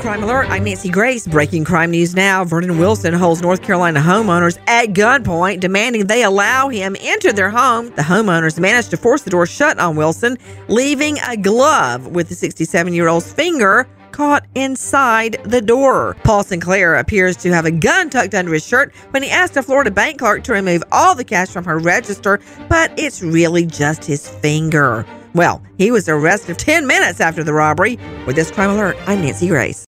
Crime Alert, I'm Nancy Grace. Breaking crime news now. Vernon Wilson holds North Carolina homeowners at gunpoint, demanding they allow him into their home. The homeowners managed to force the door shut on Wilson, leaving a glove with the 67 year old's finger caught inside the door. Paul Sinclair appears to have a gun tucked under his shirt when he asked a Florida bank clerk to remove all the cash from her register, but it's really just his finger. Well, he was arrested 10 minutes after the robbery. With this crime alert, I'm Nancy Grace.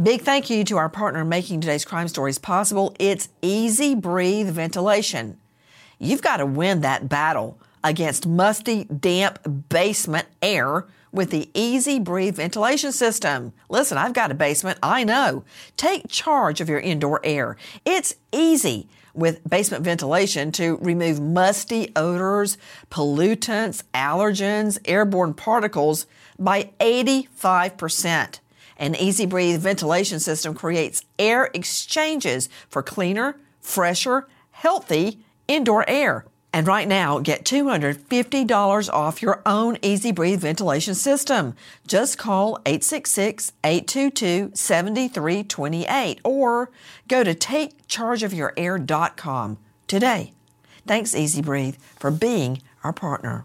Big thank you to our partner making today's crime stories possible. It's Easy Breathe Ventilation. You've got to win that battle against musty, damp basement air with the Easy Breathe ventilation system. Listen, I've got a basement, I know. Take charge of your indoor air. It's easy with basement ventilation to remove musty odors, pollutants, allergens, airborne particles by 85%. An Easy Breathe ventilation system creates air exchanges for cleaner, fresher, healthy indoor air. And right now, get $250 off your own Easy Breathe ventilation system. Just call 866 822 7328 or go to takechargeofyourair.com today. Thanks, Easy Breathe, for being our partner.